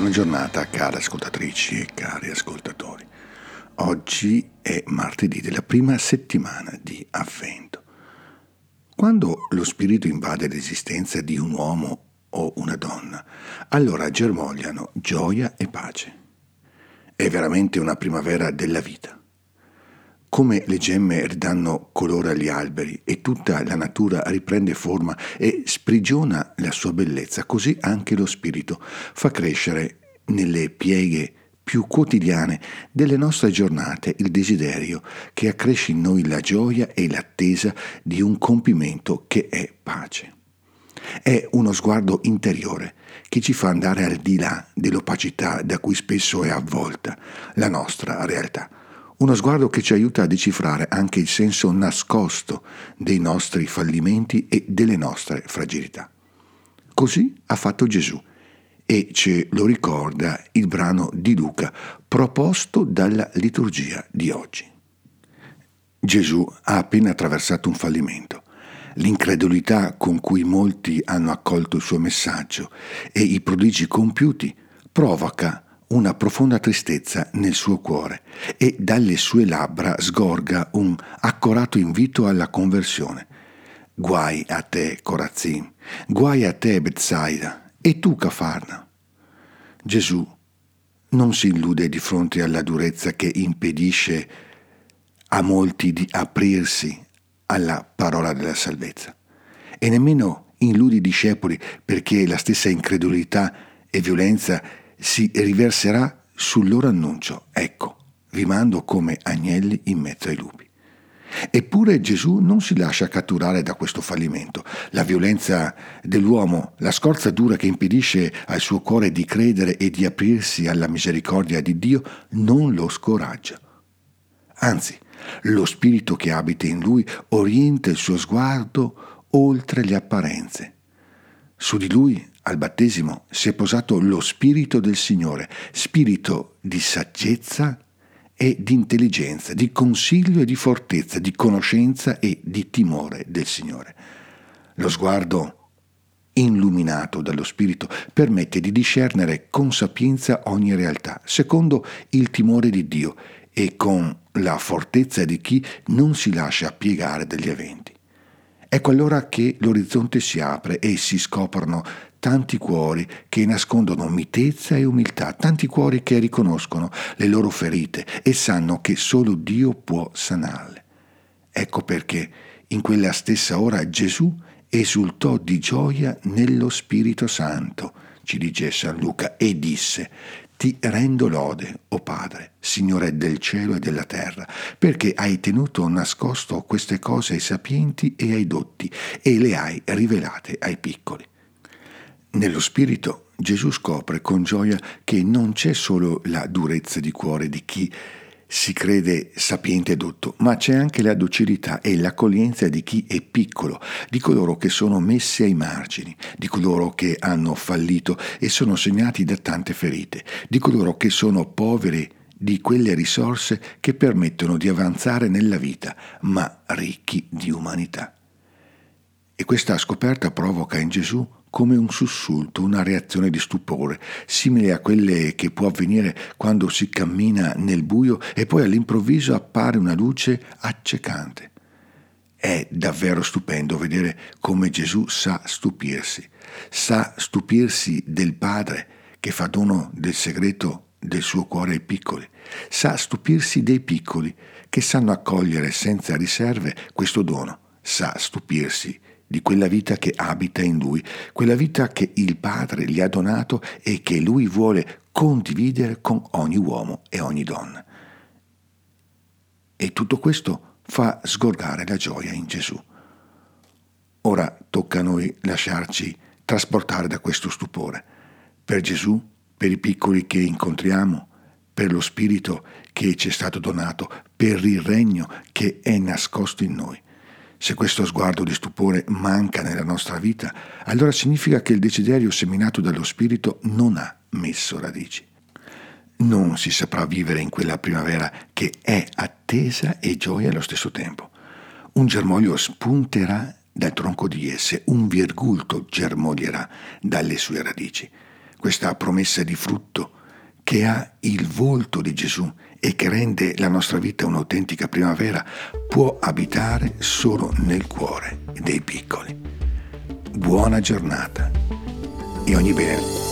Buona giornata cari ascoltatrici e cari ascoltatori. Oggi è martedì della prima settimana di Avvento. Quando lo spirito invade l'esistenza di un uomo o una donna, allora germogliano gioia e pace. È veramente una primavera della vita. Come le gemme ridanno colore agli alberi e tutta la natura riprende forma e sprigiona la sua bellezza, così anche lo spirito fa crescere nelle pieghe più quotidiane delle nostre giornate il desiderio che accresce in noi la gioia e l'attesa di un compimento che è pace. È uno sguardo interiore che ci fa andare al di là dell'opacità da cui spesso è avvolta la nostra realtà uno sguardo che ci aiuta a decifrare anche il senso nascosto dei nostri fallimenti e delle nostre fragilità. Così ha fatto Gesù e ce lo ricorda il brano di Luca proposto dalla liturgia di oggi. Gesù ha appena attraversato un fallimento. L'incredulità con cui molti hanno accolto il suo messaggio e i prodigi compiuti provoca una profonda tristezza nel suo cuore e dalle sue labbra sgorga un accorato invito alla conversione. Guai a te, Corazzin, guai a te, Bethsaida, e tu, Cafarna. Gesù non si illude di fronte alla durezza che impedisce a molti di aprirsi alla parola della salvezza e nemmeno illude i discepoli perché la stessa incredulità e violenza si riverserà sul loro annuncio. Ecco, vi mando come agnelli in mezzo ai lupi. Eppure Gesù non si lascia catturare da questo fallimento. La violenza dell'uomo, la scorza dura che impedisce al suo cuore di credere e di aprirsi alla misericordia di Dio, non lo scoraggia. Anzi, lo spirito che abita in lui orienta il suo sguardo oltre le apparenze. Su di lui al battesimo si è posato lo Spirito del Signore, spirito di saggezza e di intelligenza, di consiglio e di fortezza, di conoscenza e di timore del Signore. Lo sguardo illuminato dallo Spirito permette di discernere con sapienza ogni realtà, secondo il timore di Dio e con la fortezza di chi non si lascia piegare dagli eventi. Ecco allora che l'orizzonte si apre e si scoprono tanti cuori che nascondono mitezza e umiltà, tanti cuori che riconoscono le loro ferite e sanno che solo Dio può sanarle. Ecco perché in quella stessa ora Gesù esultò di gioia nello Spirito Santo, ci dice San Luca, e disse, ti rendo lode, o oh Padre, Signore del cielo e della terra, perché hai tenuto nascosto queste cose ai sapienti e ai dotti e le hai rivelate ai piccoli. Nello spirito Gesù scopre con gioia che non c'è solo la durezza di cuore di chi si crede sapiente e dotto, ma c'è anche la docilità e l'accoglienza di chi è piccolo, di coloro che sono messi ai margini, di coloro che hanno fallito e sono segnati da tante ferite, di coloro che sono poveri di quelle risorse che permettono di avanzare nella vita, ma ricchi di umanità. E questa scoperta provoca in Gesù come un sussulto, una reazione di stupore, simile a quelle che può avvenire quando si cammina nel buio e poi all'improvviso appare una luce accecante. È davvero stupendo vedere come Gesù sa stupirsi, sa stupirsi del Padre che fa dono del segreto del suo cuore ai piccoli, sa stupirsi dei piccoli che sanno accogliere senza riserve questo dono, sa stupirsi di quella vita che abita in lui, quella vita che il Padre gli ha donato e che lui vuole condividere con ogni uomo e ogni donna. E tutto questo fa sgorgare la gioia in Gesù. Ora tocca a noi lasciarci trasportare da questo stupore. Per Gesù, per i piccoli che incontriamo, per lo Spirito che ci è stato donato, per il regno che è nascosto in noi. Se questo sguardo di stupore manca nella nostra vita, allora significa che il desiderio seminato dallo Spirito non ha messo radici. Non si saprà vivere in quella primavera che è attesa e gioia allo stesso tempo. Un germoglio spunterà dal tronco di esse, un virgulto germoglierà dalle sue radici. questa promessa di frutto che ha il volto di Gesù e che rende la nostra vita un'autentica primavera, può abitare solo nel cuore dei piccoli. Buona giornata e ogni bene